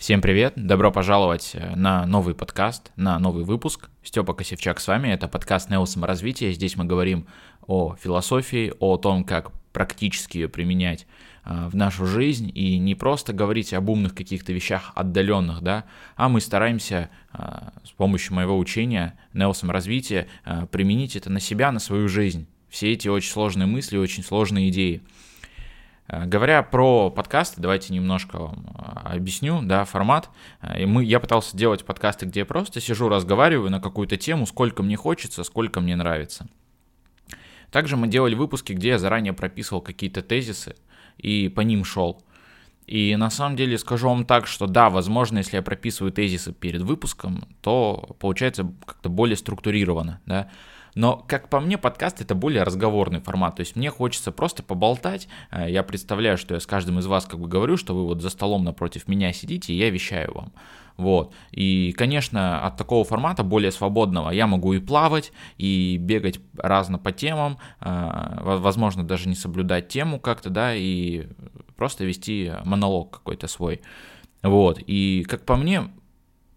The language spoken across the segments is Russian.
Всем привет, добро пожаловать э, на новый подкаст, на новый выпуск. Степа Косевчак с вами, это подкаст «Нео саморазвитие». Здесь мы говорим о философии, о том, как практически ее применять э, в нашу жизнь и не просто говорить об умных каких-то вещах отдаленных, да, а мы стараемся э, с помощью моего учения «Нео саморазвитие» применить это на себя, на свою жизнь. Все эти очень сложные мысли, очень сложные идеи – говоря про подкасты, давайте немножко вам э, объясню, да, формат. Э, и мы, я пытался делать подкасты, где я просто сижу, разговариваю на какую-то тему, сколько мне хочется, сколько мне нравится. Также мы делали выпуски, где я заранее прописывал какие-то тезисы и по ним шел. И на самом деле скажу вам так, что да, возможно, если я прописываю тезисы перед выпуском, то получается как-то более структурированно, да. Но, как по мне, подкаст это более разговорный формат. То есть мне хочется просто поболтать. Э, я представляю, что я с каждым из вас как бы говорю, что вы вот за столом напротив меня сидите, и я вещаю вам. Вот. И, конечно, от такого формата более свободного я могу и плавать, и бегать разно по темам, э, возможно, даже не соблюдать тему как-то, да, и просто вести монолог какой-то свой. Вот. И, как по мне,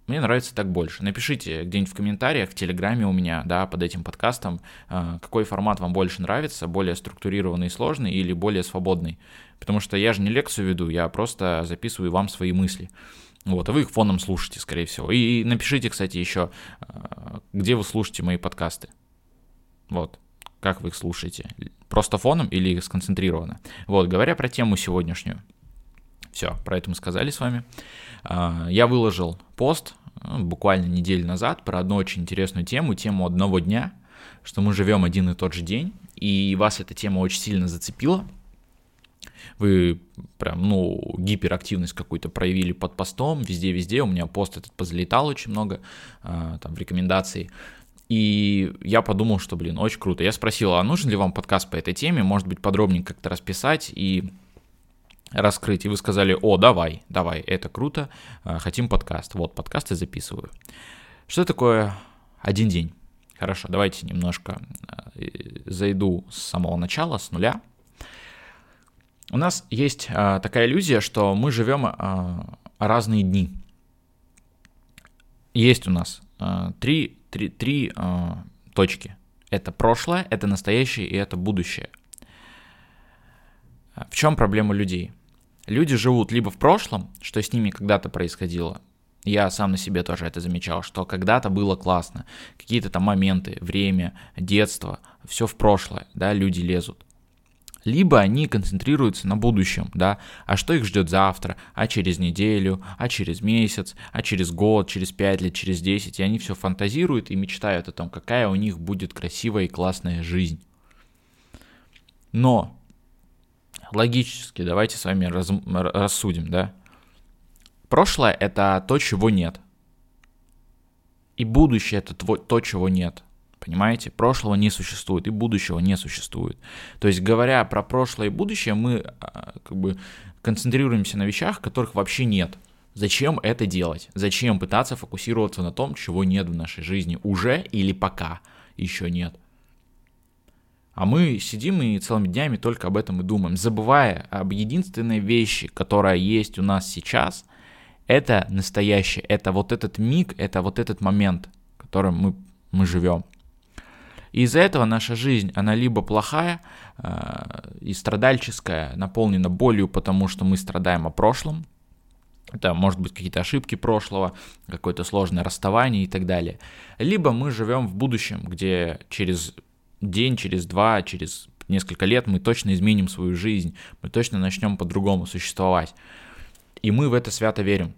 мне нравится так больше. Напишите где-нибудь в комментариях, в Телеграме у меня, да, под этим подкастом, а, какой формат вам больше нравится, более структурированный и сложный или более свободный. Потому что я же не лекцию веду, я просто записываю вам свои мысли. Вот, а вы их фоном слушаете, скорее всего. И напишите, кстати, еще, а, где вы слушаете мои подкасты. Вот, как вы их слушаете. Просто фоном или сконцентрированно. Вот, говоря про тему сегодняшнюю. Все, про это мы сказали с вами. А, я выложил пост ну, буквально неделю назад про одну очень интересную тему, тему одного дня, что мы живем один и тот же день, и вас эта тема очень сильно зацепила. Вы прям, ну, гиперактивность какую-то проявили под постом, везде-везде, у меня пост этот позалетал очень много, а, там, в рекомендации. И я подумал, что, блин, очень круто. Я спросил, а нужен ли вам подкаст по этой теме, может быть, подробнее как-то расписать, и раскрыть, и вы сказали, о, давай, давай, это круто, э, хотим подкаст. Вот, подкаст я записываю. Что такое один день? Хорошо, давайте немножко э, зайду с самого начала, с нуля. У нас есть а, такая иллюзия, что мы живем разные дни. Есть у нас три, три, три точки. Это прошлое, это настоящее и это будущее. В чем проблема людей? Люди живут либо в прошлом, что с ними когда-то происходило, я сам на себе тоже это замечал, что когда-то было классно, какие-то там моменты, время, детство, все в прошлое, да, люди лезут. Либо они концентрируются на будущем, да, а что их ждет завтра, а через неделю, а через месяц, а через год, через пять лет, через десять, и они все фантазируют и мечтают о том, какая у них будет красивая и классная жизнь. Но логически давайте с вами раз, рассудим, да. Прошлое — это то, чего нет. И будущее — это то, чего нет. Понимаете? Прошлого не существует, и будущего не существует. То есть, говоря про прошлое и будущее, мы а, как бы концентрируемся на вещах, которых вообще нет. Зачем это делать? Зачем пытаться фокусироваться на том, чего нет в нашей жизни уже или пока еще нет? А мы сидим и целыми днями только об этом и думаем, забывая об единственной вещи, которая есть у нас сейчас, это настоящее, это вот этот миг, это вот этот момент, в котором мы, мы живем. И из-за этого наша жизнь, она либо плохая э, и страдальческая, наполнена болью, потому что мы страдаем о прошлом, это может быть какие-то ошибки прошлого, какое-то сложное расставание и так далее. Либо мы живем в будущем, где через день, через два, через несколько лет мы точно изменим свою жизнь, мы точно начнем по-другому существовать. И мы в это свято верим.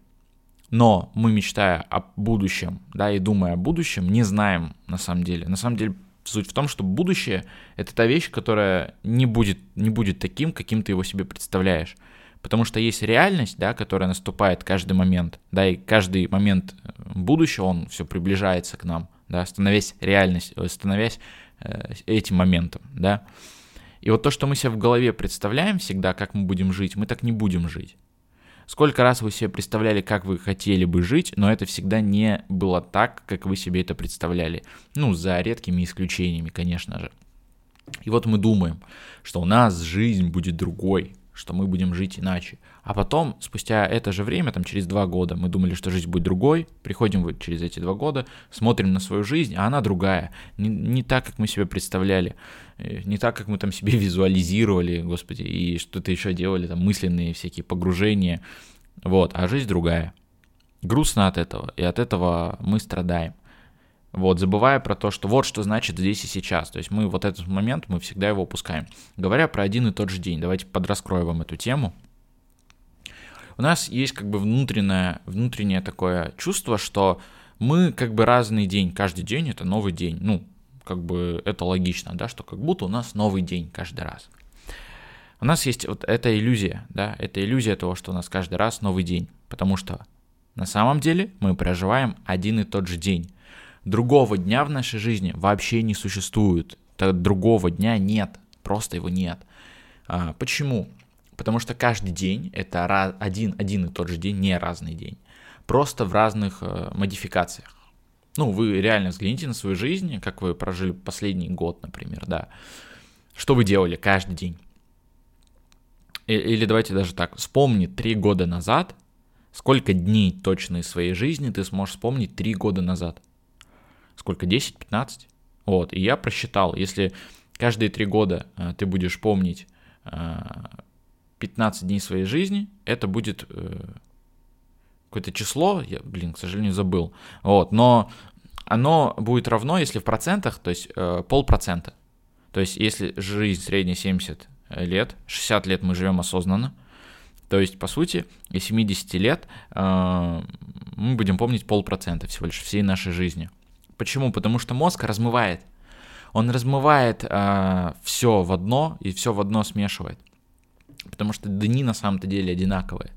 Но мы, мечтая о будущем, да, и думая о будущем, не знаем на самом деле. На самом деле суть в том, что будущее — это та вещь, которая не будет, не будет таким, каким ты его себе представляешь. Потому что есть реальность, да, которая наступает каждый момент, да, и каждый момент будущего, он все приближается к нам, да, становясь реальностью, становясь Э, этим моментом, да. И вот то, что мы себе в голове представляем всегда, как мы будем жить, мы так не будем жить. Сколько раз вы себе представляли, как вы хотели бы жить, но это всегда не было так, как вы себе это представляли. Ну, за редкими исключениями, конечно же. И вот мы думаем, что у нас жизнь будет другой, что мы будем жить иначе. А потом, спустя это же время, там через два года, мы думали, что жизнь будет другой, приходим вот через эти два года, смотрим на свою жизнь, а она другая, не, не так, как мы себе представляли, э, не так, как мы там себе визуализировали, господи, и что-то еще делали, там мысленные всякие погружения, вот, а жизнь другая. Грустно от этого, и от этого мы страдаем. Вот, забывая про то, что вот что значит здесь и сейчас. То есть мы вот этот момент, мы всегда его упускаем. Говоря про один и тот же день, давайте подраскрою вам эту тему. У нас есть как бы внутреннее, внутреннее такое чувство, что мы как бы разный день, каждый день это новый день. Ну, как бы это логично, да, что как будто у нас новый день каждый раз. У нас есть вот эта иллюзия, да, это иллюзия того, что у нас каждый раз новый день, потому что на самом деле мы проживаем один и тот же день. Другого дня в нашей жизни вообще не существует. Другого дня нет, просто его нет. А, почему? Потому что каждый день это один, один и тот же день, не разный день. Просто в разных э, модификациях. Ну, вы реально взгляните на свою жизнь, как вы прожили последний год, например, да. Что вы делали каждый день? Или давайте даже так, вспомни три года назад, сколько дней точно из своей жизни ты сможешь вспомнить три года назад сколько, 10-15? Вот, и я просчитал, если каждые три года э, ты будешь помнить 15 э, дней своей жизни, это будет э, какое-то число, я, блин, к сожалению, забыл, вот, но оно будет равно, если в процентах, то есть полпроцента. То есть если жизнь средняя 70 лет, 60 лет мы живем осознанно, то есть, по сути, из 70 лет э, мы будем помнить полпроцента всего лишь всей нашей жизни. Почему? Потому что мозг размывает. Он размывает э, а, все в одно и все в одно смешивает. Потому что дни на самом-то деле одинаковые.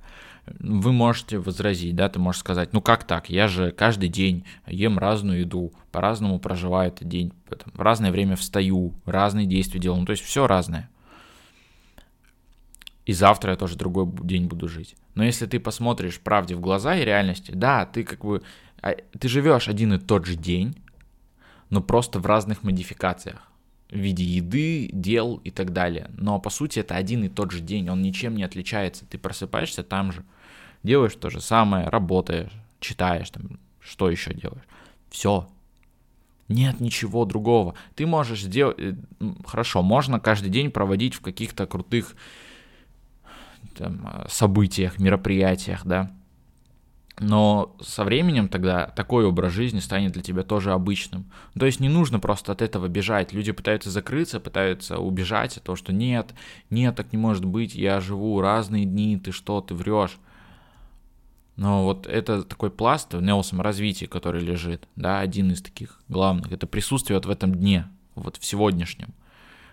Вы можете возразить, да, ты можешь сказать, ну как так, я же каждый день ем разную еду, по-разному проживаю этот день, в разное время встаю, разные действия делаю, ну то есть все разное. И завтра я тоже другой день буду жить. Но если ты посмотришь правде в глаза и реальности, да, ты как бы ты живешь один и тот же день, но просто в разных модификациях в виде еды, дел и так далее. Но по сути это один и тот же день, он ничем не отличается. Ты просыпаешься там же, делаешь то же самое, работаешь, читаешь, там, что еще делаешь. Все. Нет ничего другого. Ты можешь сделать... Э, хорошо, можно каждый день проводить в каких-то крутых там, событиях, мероприятиях, да, но со временем тогда такой образ жизни станет для тебя тоже обычным. То есть не нужно просто от этого бежать. Люди пытаются закрыться, пытаются убежать от того, что нет, нет, так не может быть, я живу разные дни, ты что, ты врешь. Но вот это такой пласт в неосаморазвитии, который лежит, да, один из таких главных. Это присутствие вот в этом дне, вот в сегодняшнем.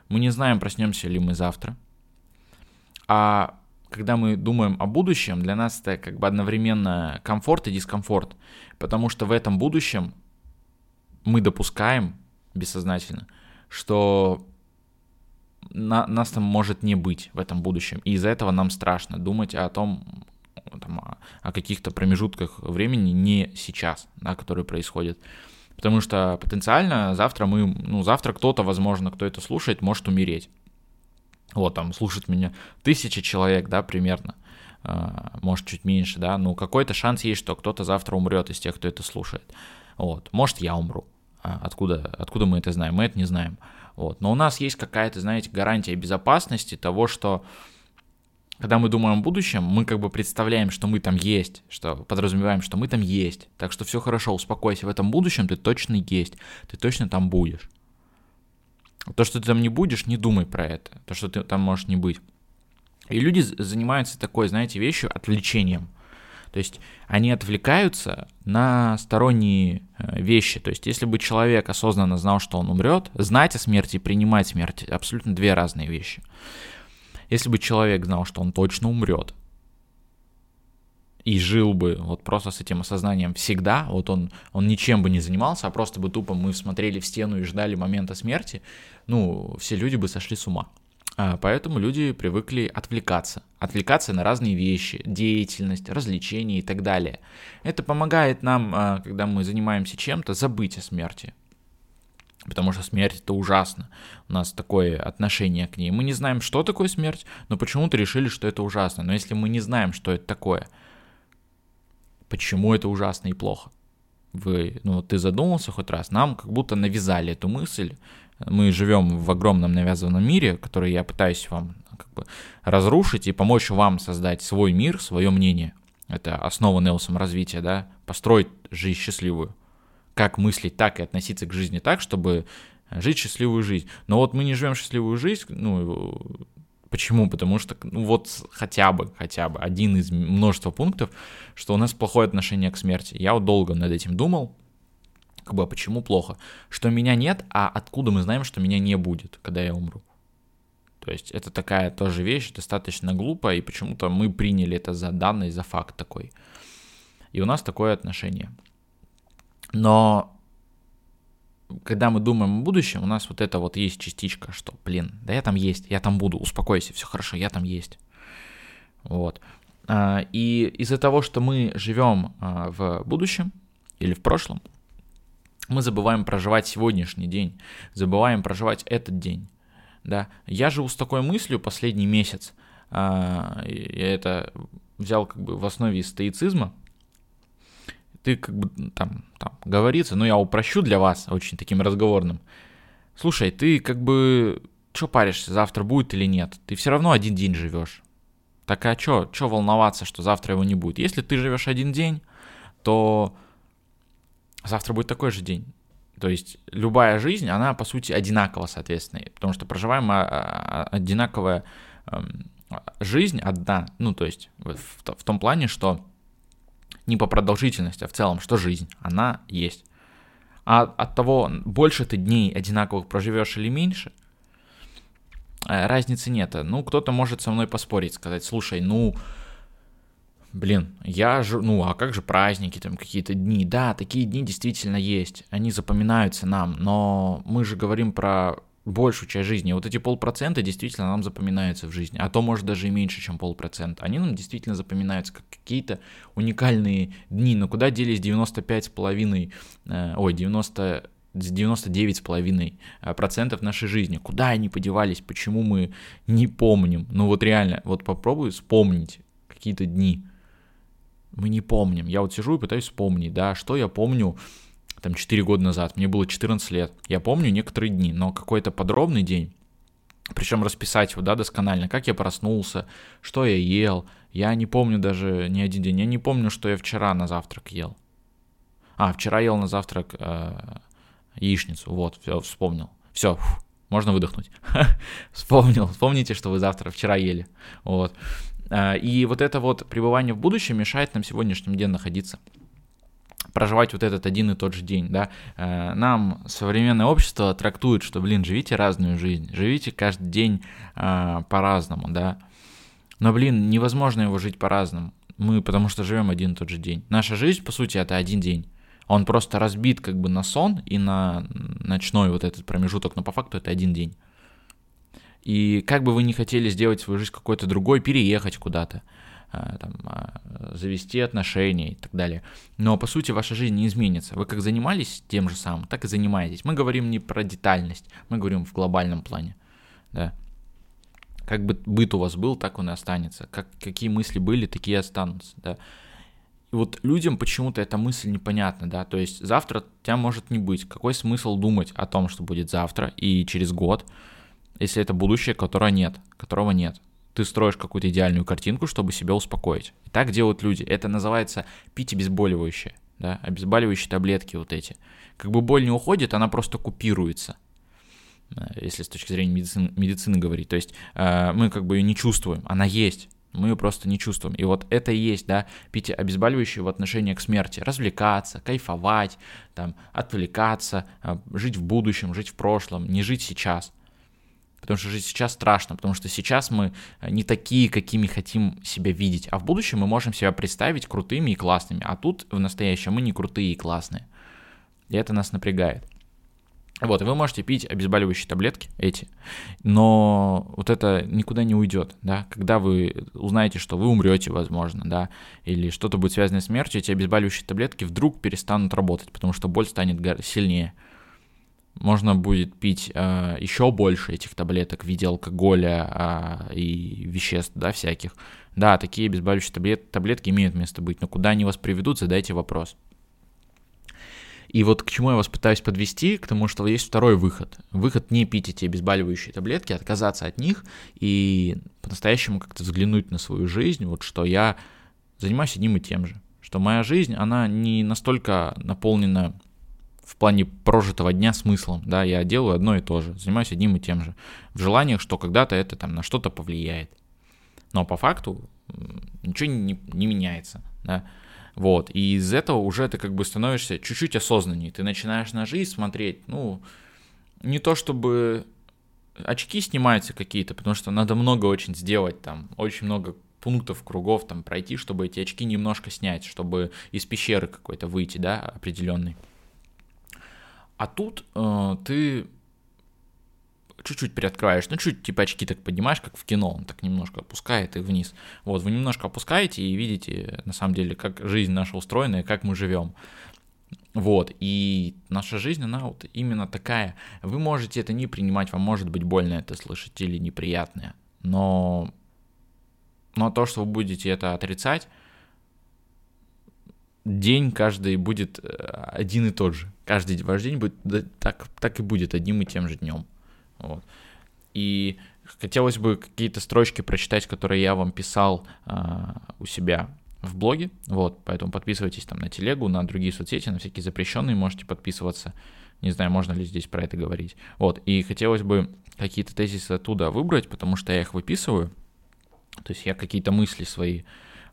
Мы не знаем, проснемся ли мы завтра. А когда мы думаем о будущем, для нас это как бы одновременно комфорт и дискомфорт, потому что в этом будущем мы допускаем бессознательно, что на, нас там может не быть в этом будущем, и из-за этого нам страшно думать о том, там, о, о каких-то промежутках времени не сейчас, да, которые происходят. Потому что потенциально завтра мы, ну, завтра кто-то, возможно, кто это слушает, может умереть вот там слушает меня тысяча человек, да, примерно, а, может чуть меньше, да, ну какой-то шанс есть, что кто-то завтра умрет из тех, кто это слушает. Вот, может я умру. А, откуда, откуда мы это знаем? Мы это не знаем. Вот. Но у нас есть какая-то, знаете, гарантия безопасности того, что когда мы думаем о будущем, мы как бы представляем, что мы там есть, что подразумеваем, что мы там есть. Так что все хорошо, успокойся, в этом будущем ты точно есть, ты точно там будешь. То, что ты там не будешь, не думай про это. То, что ты там можешь не быть. И люди занимаются такой, знаете, вещью, отвлечением. То есть они отвлекаются на сторонние э, вещи. То есть если бы человек осознанно знал, что он умрет, знать о смерти и принимать смерть – абсолютно две разные вещи. Если бы человек знал, что он точно умрет, и жил бы вот просто с этим осознанием всегда, вот он, он ничем бы не занимался, а просто бы тупо мы смотрели в стену и ждали момента смерти, ну, все люди бы сошли с ума. А поэтому люди привыкли отвлекаться. Отвлекаться на разные вещи, деятельность, развлечения и так далее. Это помогает нам, а, когда мы занимаемся чем-то, забыть о смерти. Потому что смерть это ужасно. У нас такое отношение к ней. Мы не знаем, что такое смерть, но почему-то решили, что это ужасно. Но если мы не знаем, что это такое, почему это ужасно и плохо? Вы, ну, ты задумался хоть раз? Нам как будто навязали эту мысль. Мы живем в огромном навязанном мире, который я пытаюсь вам как бы разрушить и помочь вам создать свой мир, свое мнение. Это основа Нелсом развития, да, построить жизнь счастливую как мыслить так и относиться к жизни так, чтобы жить счастливую жизнь. Но вот мы не живем счастливую жизнь, ну, почему? Потому что, ну, вот хотя бы, хотя бы один из множества пунктов, что у нас плохое отношение к смерти. Я вот долго над этим думал, как бы, а почему плохо? Что меня нет, а откуда мы знаем, что меня не будет, когда я умру? То есть это такая тоже вещь, достаточно глупая, и почему-то мы приняли это за данный, за факт такой. И у нас такое отношение – но когда мы думаем о будущем, у нас вот это вот есть частичка, что, блин, да я там есть, я там буду, успокойся, все хорошо, я там есть. Вот. А, и из-за того, что мы живем а, в будущем или в прошлом, мы забываем проживать сегодняшний день, забываем проживать этот день. Да, я живу с такой мыслью последний месяц. А, я это взял как бы в основе стоицизма, ты как бы там, там говорится, ну я упрощу для вас очень таким разговорным. Слушай, ты как бы что паришься, завтра будет или нет? Ты все равно один день живешь. Так а что, что волноваться, что завтра его не будет? Если ты живешь один день, то завтра будет такой же день. То есть любая жизнь, она по сути одинакова, соответственно, потому что проживаем а, а, одинаковая эм, жизнь одна, ну то есть в, в том плане, что не по продолжительности, а в целом, что жизнь, она есть. А от того, больше ты дней одинаковых проживешь или меньше, э, разницы нет. Ну, кто-то может со мной поспорить, сказать, слушай, ну, блин, я же, ну, а как же праздники, там какие-то дни? Да, такие дни действительно есть, они запоминаются нам, но мы же говорим про большую часть жизни. Вот эти полпроцента действительно нам запоминаются в жизни, а то может даже и меньше, чем полпроцента. Они нам действительно запоминаются как какие-то уникальные дни. Но куда делись 95 с половиной, э, ой, 90 99,5% э, нашей жизни. Куда они подевались, почему мы не помним? Ну вот реально, вот попробуй вспомнить какие-то дни. Мы не помним. Я вот сижу и пытаюсь вспомнить, да, что я помню там 4 года назад, мне было 14 лет. Я помню некоторые дни, но какой-то подробный день, причем расписать его, да, досконально, как я проснулся, что я ел, я не помню даже ни один день, я не помню, что я вчера на завтрак ел. А, вчера ел на завтрак э, яичницу, вот, все, вспомнил. Все, можно выдохнуть. Вспомнил, вспомните, что вы завтра, вчера ели. Вот. Э, и вот это вот пребывание в будущем мешает нам сегодняшнем дне находиться проживать вот этот один и тот же день, да. Э, нам современное общество трактует, что, блин, живите разную жизнь, живите каждый день э, по-разному, да. Но, блин, невозможно его жить по-разному. Мы потому что живем один и тот же день. Наша жизнь, по сути, это один день. Он просто разбит как бы на сон и на ночной вот этот промежуток, но по факту это один день. И как бы вы не хотели сделать свою жизнь какой-то другой, переехать куда-то, Э, там, а, завести отношения и так далее. Но по сути ваша жизнь не изменится. Вы как занимались тем же самым, так и занимаетесь. Мы говорим не про детальность, мы говорим в глобальном плане. Да. Как бы быт у вас был, так он и останется. Как, какие мысли были, такие останутся. Да. И вот людям почему-то эта мысль непонятна, да, то есть завтра тебя может не быть. Какой смысл думать о том, что будет завтра и через год, если это будущее, которого нет, которого нет ты строишь какую-то идеальную картинку, чтобы себя успокоить. И так делают люди. Это называется пить обезболивающее, да, обезболивающие таблетки вот эти. Как бы боль не уходит, она просто купируется э, если с точки зрения медицины, медицины говорить. То есть э, мы как бы ее не чувствуем, она есть, мы ее просто не чувствуем. И вот это и есть, да, пить обезболивающее в отношении к смерти. Развлекаться, кайфовать, там, отвлекаться, э, жить в будущем, жить в прошлом, не жить сейчас – потому что жить сейчас страшно, потому что сейчас мы э, не такие, какими хотим себя видеть, а в будущем мы можем себя представить крутыми и классными, а тут в настоящем мы не крутые и классные. И это нас напрягает. Вот, и вы можете пить обезболивающие таблетки эти, но вот это никуда не уйдет, да, когда вы узнаете, что вы умрете, возможно, да, или что-то будет связано с смертью, эти обезболивающие таблетки вдруг перестанут работать, потому что боль станет сильнее. Можно будет пить э, еще больше этих таблеток в виде алкоголя э, и веществ, да, всяких. Да, такие обезболивающие таблет, таблетки имеют место быть, но куда они вас приведут, задайте вопрос. И вот к чему я вас пытаюсь подвести, к тому, что есть второй выход. Выход не пить эти обезболивающие таблетки, отказаться от них и по-настоящему как-то взглянуть на свою жизнь, вот что я занимаюсь одним и тем же. Что моя жизнь, она не настолько наполнена в плане прожитого дня смыслом, да, я делаю одно и то же, занимаюсь одним и тем же, в желаниях, что когда-то это там на что-то повлияет. Но по факту ничего не, не меняется, да. Вот, и из этого уже ты как бы становишься чуть-чуть осознаннее, ты начинаешь на жизнь смотреть, ну, не то чтобы очки снимаются какие-то, потому что надо много очень сделать там, очень много пунктов, кругов там пройти, чтобы эти очки немножко снять, чтобы из пещеры какой-то выйти, да, определенный. А тут э, ты чуть-чуть приоткрываешь, ну чуть типа очки так поднимаешь, как в кино, он так немножко опускает и вниз. Вот, вы немножко опускаете и видите, на самом деле, как жизнь наша устроена и как мы живем. Вот, и наша жизнь, она вот именно такая. Вы можете это не принимать, вам может быть больно это слышать или неприятное, но, но то, что вы будете это отрицать, день каждый будет э, один и тот же. Каждый ваш день будет так, так и будет одним и тем же днем. Вот. И хотелось бы какие-то строчки прочитать, которые я вам писал а, у себя в блоге. Вот, поэтому подписывайтесь там на телегу, на другие соцсети, на всякие запрещенные можете подписываться. Не знаю, можно ли здесь про это говорить. Вот, и хотелось бы какие-то тезисы оттуда выбрать, потому что я их выписываю. То есть я какие-то мысли свои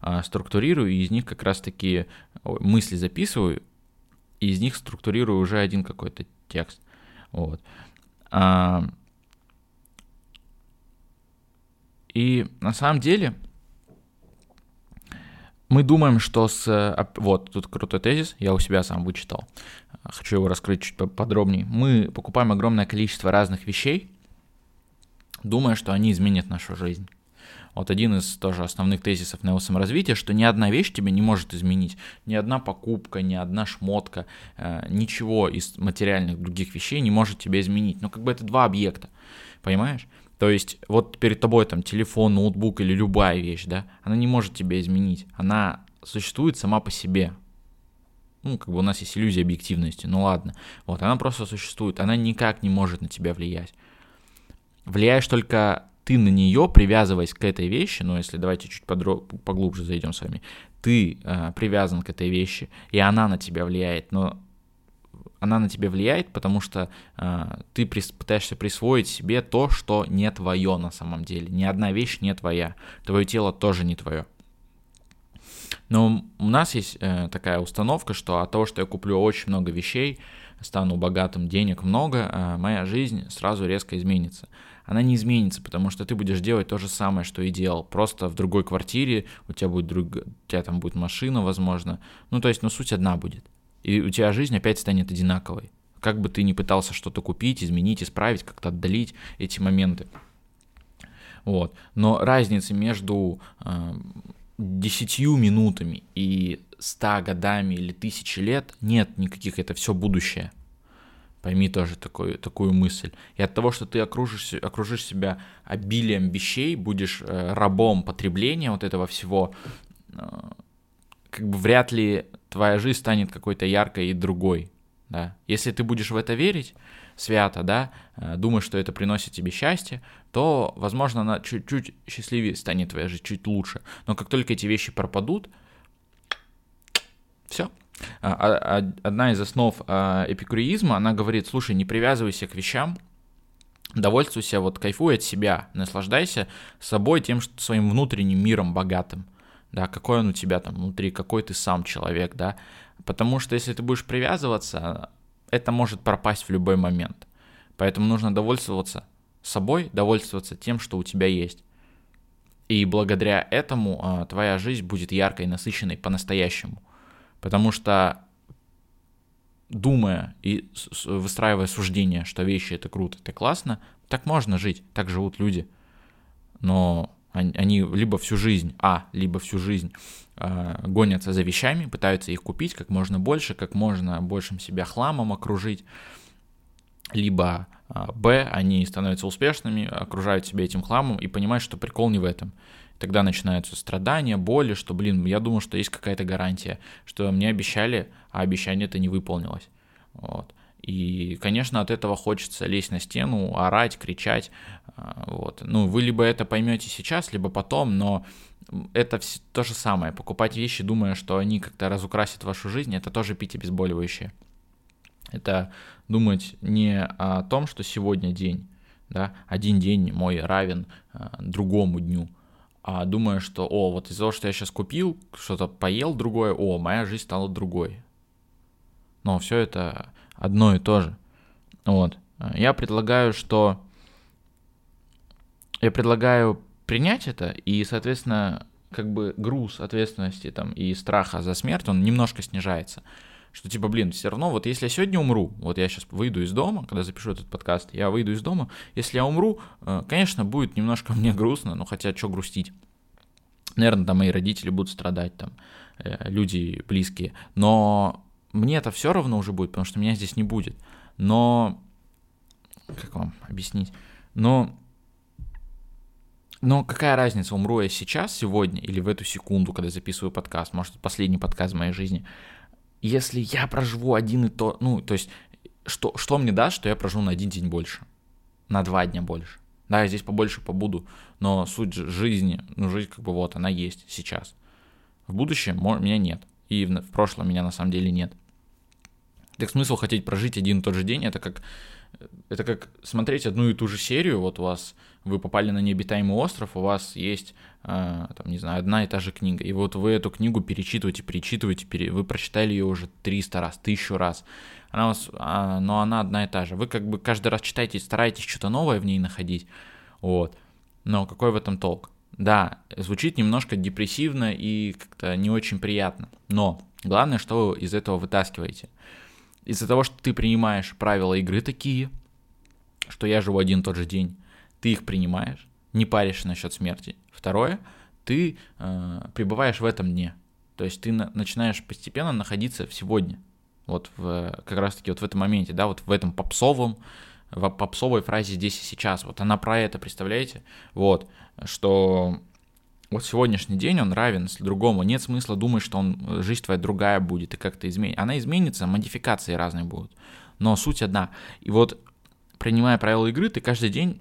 а, структурирую, и из них как раз-таки мысли записываю, и из них структурирую уже один какой-то текст. Вот. А, и на самом деле мы думаем, что с... Вот, тут крутой тезис, я у себя сам вычитал. Хочу его раскрыть чуть подробнее. Мы покупаем огромное количество разных вещей, думая, что они изменят нашу жизнь. Вот один из тоже основных тезисов неосаморазвития, что ни одна вещь тебя не может изменить. Ни одна покупка, ни одна шмотка, э, ничего из материальных других вещей не может тебя изменить. Но как бы это два объекта, понимаешь? То есть вот перед тобой там телефон, ноутбук или любая вещь, да, она не может тебя изменить. Она существует сама по себе. Ну, как бы у нас есть иллюзия объективности, ну ладно. Вот, она просто существует, она никак не может на тебя влиять. Влияешь только ты на нее, привязываясь к этой вещи, ну, если давайте чуть подроб- поглубже зайдем с вами, ты э, привязан к этой вещи, и она на тебя влияет, но она на тебя влияет, потому что э, ты прис- пытаешься присвоить себе то, что не твое на самом деле. Ни одна вещь не твоя, твое тело тоже не твое. Но у нас есть э, такая установка, что от того, что я куплю очень много вещей, стану богатым, денег много, э, моя жизнь сразу резко изменится она не изменится, потому что ты будешь делать то же самое, что и делал, просто в другой квартире, у тебя будет друг, у тебя там будет машина, возможно, ну то есть, ну суть одна будет, и у тебя жизнь опять станет одинаковой, как бы ты ни пытался что-то купить, изменить, исправить, как-то отдалить эти моменты, вот, но разницы между э, 10 минутами и 100 годами или тысячи лет нет никаких, это все будущее. Пойми тоже такой, такую мысль. И от того, что ты окружишь, окружишь себя обилием вещей, будешь э, рабом потребления вот этого всего, э, как бы вряд ли твоя жизнь станет какой-то яркой и другой. Да? Если ты будешь в это верить свято, да, э, думаешь, что это приносит тебе счастье, то, возможно, она чуть-чуть счастливее станет твоя жизнь, чуть лучше. Но как только эти вещи пропадут, все, одна из основ эпикуризма, она говорит, слушай, не привязывайся к вещам, довольствуйся, вот кайфуй от себя, наслаждайся собой тем, что своим внутренним миром богатым, да, какой он у тебя там внутри, какой ты сам человек, да, потому что если ты будешь привязываться, это может пропасть в любой момент, поэтому нужно довольствоваться собой, довольствоваться тем, что у тебя есть. И благодаря этому а, твоя жизнь будет яркой, насыщенной по-настоящему. Потому что думая и выстраивая суждение, что вещи это круто, это классно, так можно жить, так живут люди. Но они либо всю жизнь, а, либо всю жизнь э, гонятся за вещами, пытаются их купить как можно больше, как можно большим себя хламом окружить, либо а, Б, они становятся успешными, окружают себя этим хламом и понимают, что прикол не в этом. Тогда начинаются страдания, боли, что, блин, я думал, что есть какая-то гарантия, что мне обещали, а обещание это не выполнилось. Вот. И, конечно, от этого хочется лезть на стену, орать, кричать. А, вот. Ну, вы либо это поймете сейчас, либо потом, но это все то же самое. Покупать вещи, думая, что они как-то разукрасят вашу жизнь, это тоже пить обезболивающее. Это думать не о том, что сегодня день, да, один день мой равен а, другому дню, а думая, что, о, вот из-за того, что я сейчас купил, что-то поел другое, о, моя жизнь стала другой. Но все это одно и то же. Вот. Я предлагаю, что... Я предлагаю принять это, и, соответственно, как бы груз ответственности там и страха за смерть, он немножко снижается. Что типа, блин, все равно, вот если я сегодня умру, вот я сейчас выйду из дома, когда запишу этот подкаст, я выйду из дома, если я умру, э, конечно, будет немножко мне грустно, но хотя что грустить. Наверное, там мои родители будут страдать, там, э, люди близкие, но мне это все равно уже будет, потому что меня здесь не будет. Но, как вам объяснить? Но, но какая разница, умру я сейчас, сегодня, или в эту секунду, когда записываю подкаст, может, последний подкаст в моей жизни, если я проживу один и то, ну, то есть, что, что мне даст, что я проживу на один день больше, на два дня больше. Да, я здесь побольше побуду, но суть жизни, ну, жизнь как бы вот, она есть сейчас. В будущем меня нет, и в, прошлом меня на самом деле нет. Так смысл хотеть прожить один и тот же день, это как, это как смотреть одну и ту же серию, вот у вас, вы попали на необитаемый остров, у вас есть, э, там, не знаю, одна и та же книга, и вот вы эту книгу перечитываете, перечитываете, пере, вы прочитали ее уже 300 раз, тысячу раз, она у вас, а, но она одна и та же, вы как бы каждый раз читаете, стараетесь что-то новое в ней находить, вот, но какой в этом толк? Да, звучит немножко депрессивно и как-то не очень приятно, но главное, что вы из этого вытаскиваете – из-за того, что ты принимаешь правила игры такие, что я живу один тот же день, ты их принимаешь, не паришься насчет смерти. Второе, ты э, пребываешь в этом дне. То есть ты на, начинаешь постепенно находиться в сегодня. Вот в, как раз таки вот в этом моменте, да, вот в этом попсовом, в попсовой фразе здесь и сейчас. Вот она про это, представляете? Вот, что вот сегодняшний день он равен другому. Нет смысла думать, что он, э, жизнь твоя другая будет и как-то изменится. Она изменится, модификации разные будут. Но суть одна. И вот, принимая правила игры, ты каждый день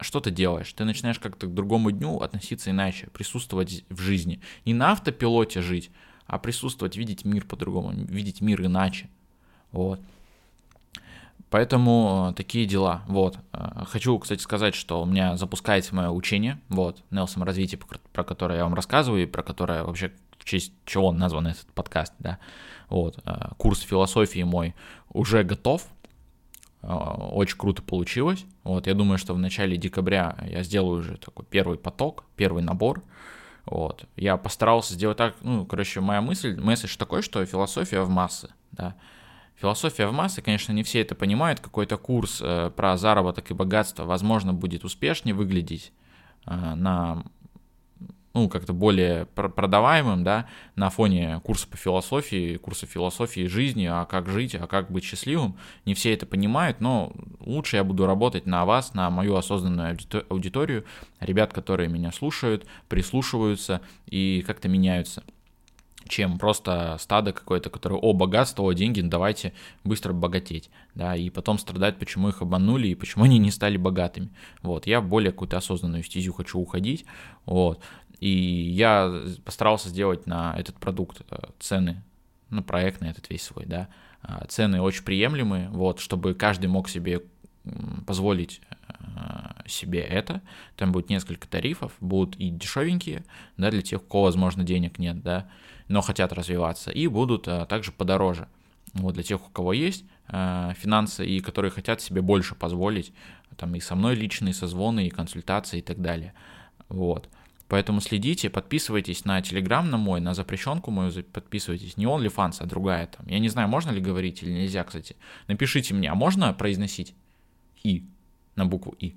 что ты делаешь? Ты начинаешь как-то к другому дню относиться иначе, присутствовать в жизни. Не на автопилоте жить, а присутствовать, видеть мир по-другому, видеть мир иначе. Вот. Поэтому э, такие дела. Вот. Э, хочу, кстати, сказать, что у меня запускается мое учение, вот, Нелсом развитие, про которое я вам рассказываю, и про которое вообще в честь чего назван этот подкаст, да. Вот. Э, курс философии мой уже готов, очень круто получилось. Вот, я думаю, что в начале декабря я сделаю уже такой первый поток, первый набор. Вот. Я постарался сделать так, ну, короче, моя мысль, месседж такой, что философия в массы, да. Философия в массы, конечно, не все это понимают. Какой-то курс э, про заработок и богатство, возможно, будет успешнее выглядеть э, на ну, как-то более продаваемым, да, на фоне курса по философии, курса философии жизни, а как жить, а как быть счастливым. Не все это понимают, но лучше я буду работать на вас, на мою осознанную аудиторию, ребят, которые меня слушают, прислушиваются и как-то меняются чем просто стадо какое-то, которое, о, богатство, о, деньги, ну, давайте быстро богатеть, да, и потом страдать, почему их обманули и почему они не стали богатыми. Вот, я более какую-то осознанную стезю хочу уходить, вот, и я постарался сделать на этот продукт э, цены, на проект, на этот весь свой, да, а, цены очень приемлемые, вот, чтобы каждый мог себе позволить э, себе это. Там будет несколько тарифов, будут и дешевенькие, да, для тех, у кого, возможно, денег нет, да, но хотят развиваться, и будут а, также подороже. Вот для тех, у кого есть а, финансы и которые хотят себе больше позволить, там и со мной личные созвоны, и консультации и так далее. Вот. Поэтому следите, подписывайтесь на Телеграм на мой, на запрещенку мою подписывайтесь. Не OnlyFans, а другая там. Я не знаю, можно ли говорить или нельзя, кстати. Напишите мне, а можно произносить «и» на букву «и»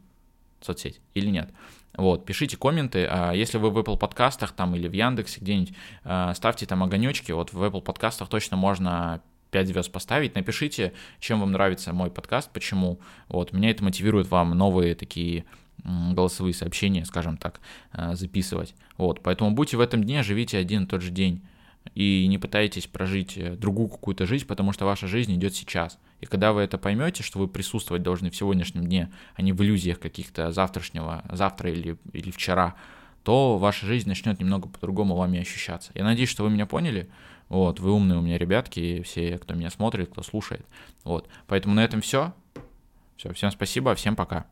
соцсеть или нет? Вот, пишите комменты, а если вы в Apple подкастах там или в Яндексе где-нибудь, а, ставьте там огонечки, вот в Apple подкастах точно можно 5 звезд поставить. Напишите, чем вам нравится мой подкаст, почему. Вот, меня это мотивирует вам новые такие голосовые сообщения, скажем так, э, записывать. Вот, поэтому будьте в этом дне, живите один и тот же день. И не пытайтесь прожить э, другую какую-то жизнь, потому что ваша жизнь идет сейчас. И когда вы это поймете, что вы присутствовать должны в сегодняшнем дне, а не в иллюзиях каких-то завтрашнего, завтра или, или вчера, то ваша жизнь начнет немного по-другому вами ощущаться. Я надеюсь, что вы меня поняли. Вот, вы умные у меня ребятки, все, кто меня смотрит, кто слушает. Вот, поэтому на этом все. Все, всем спасибо, всем пока.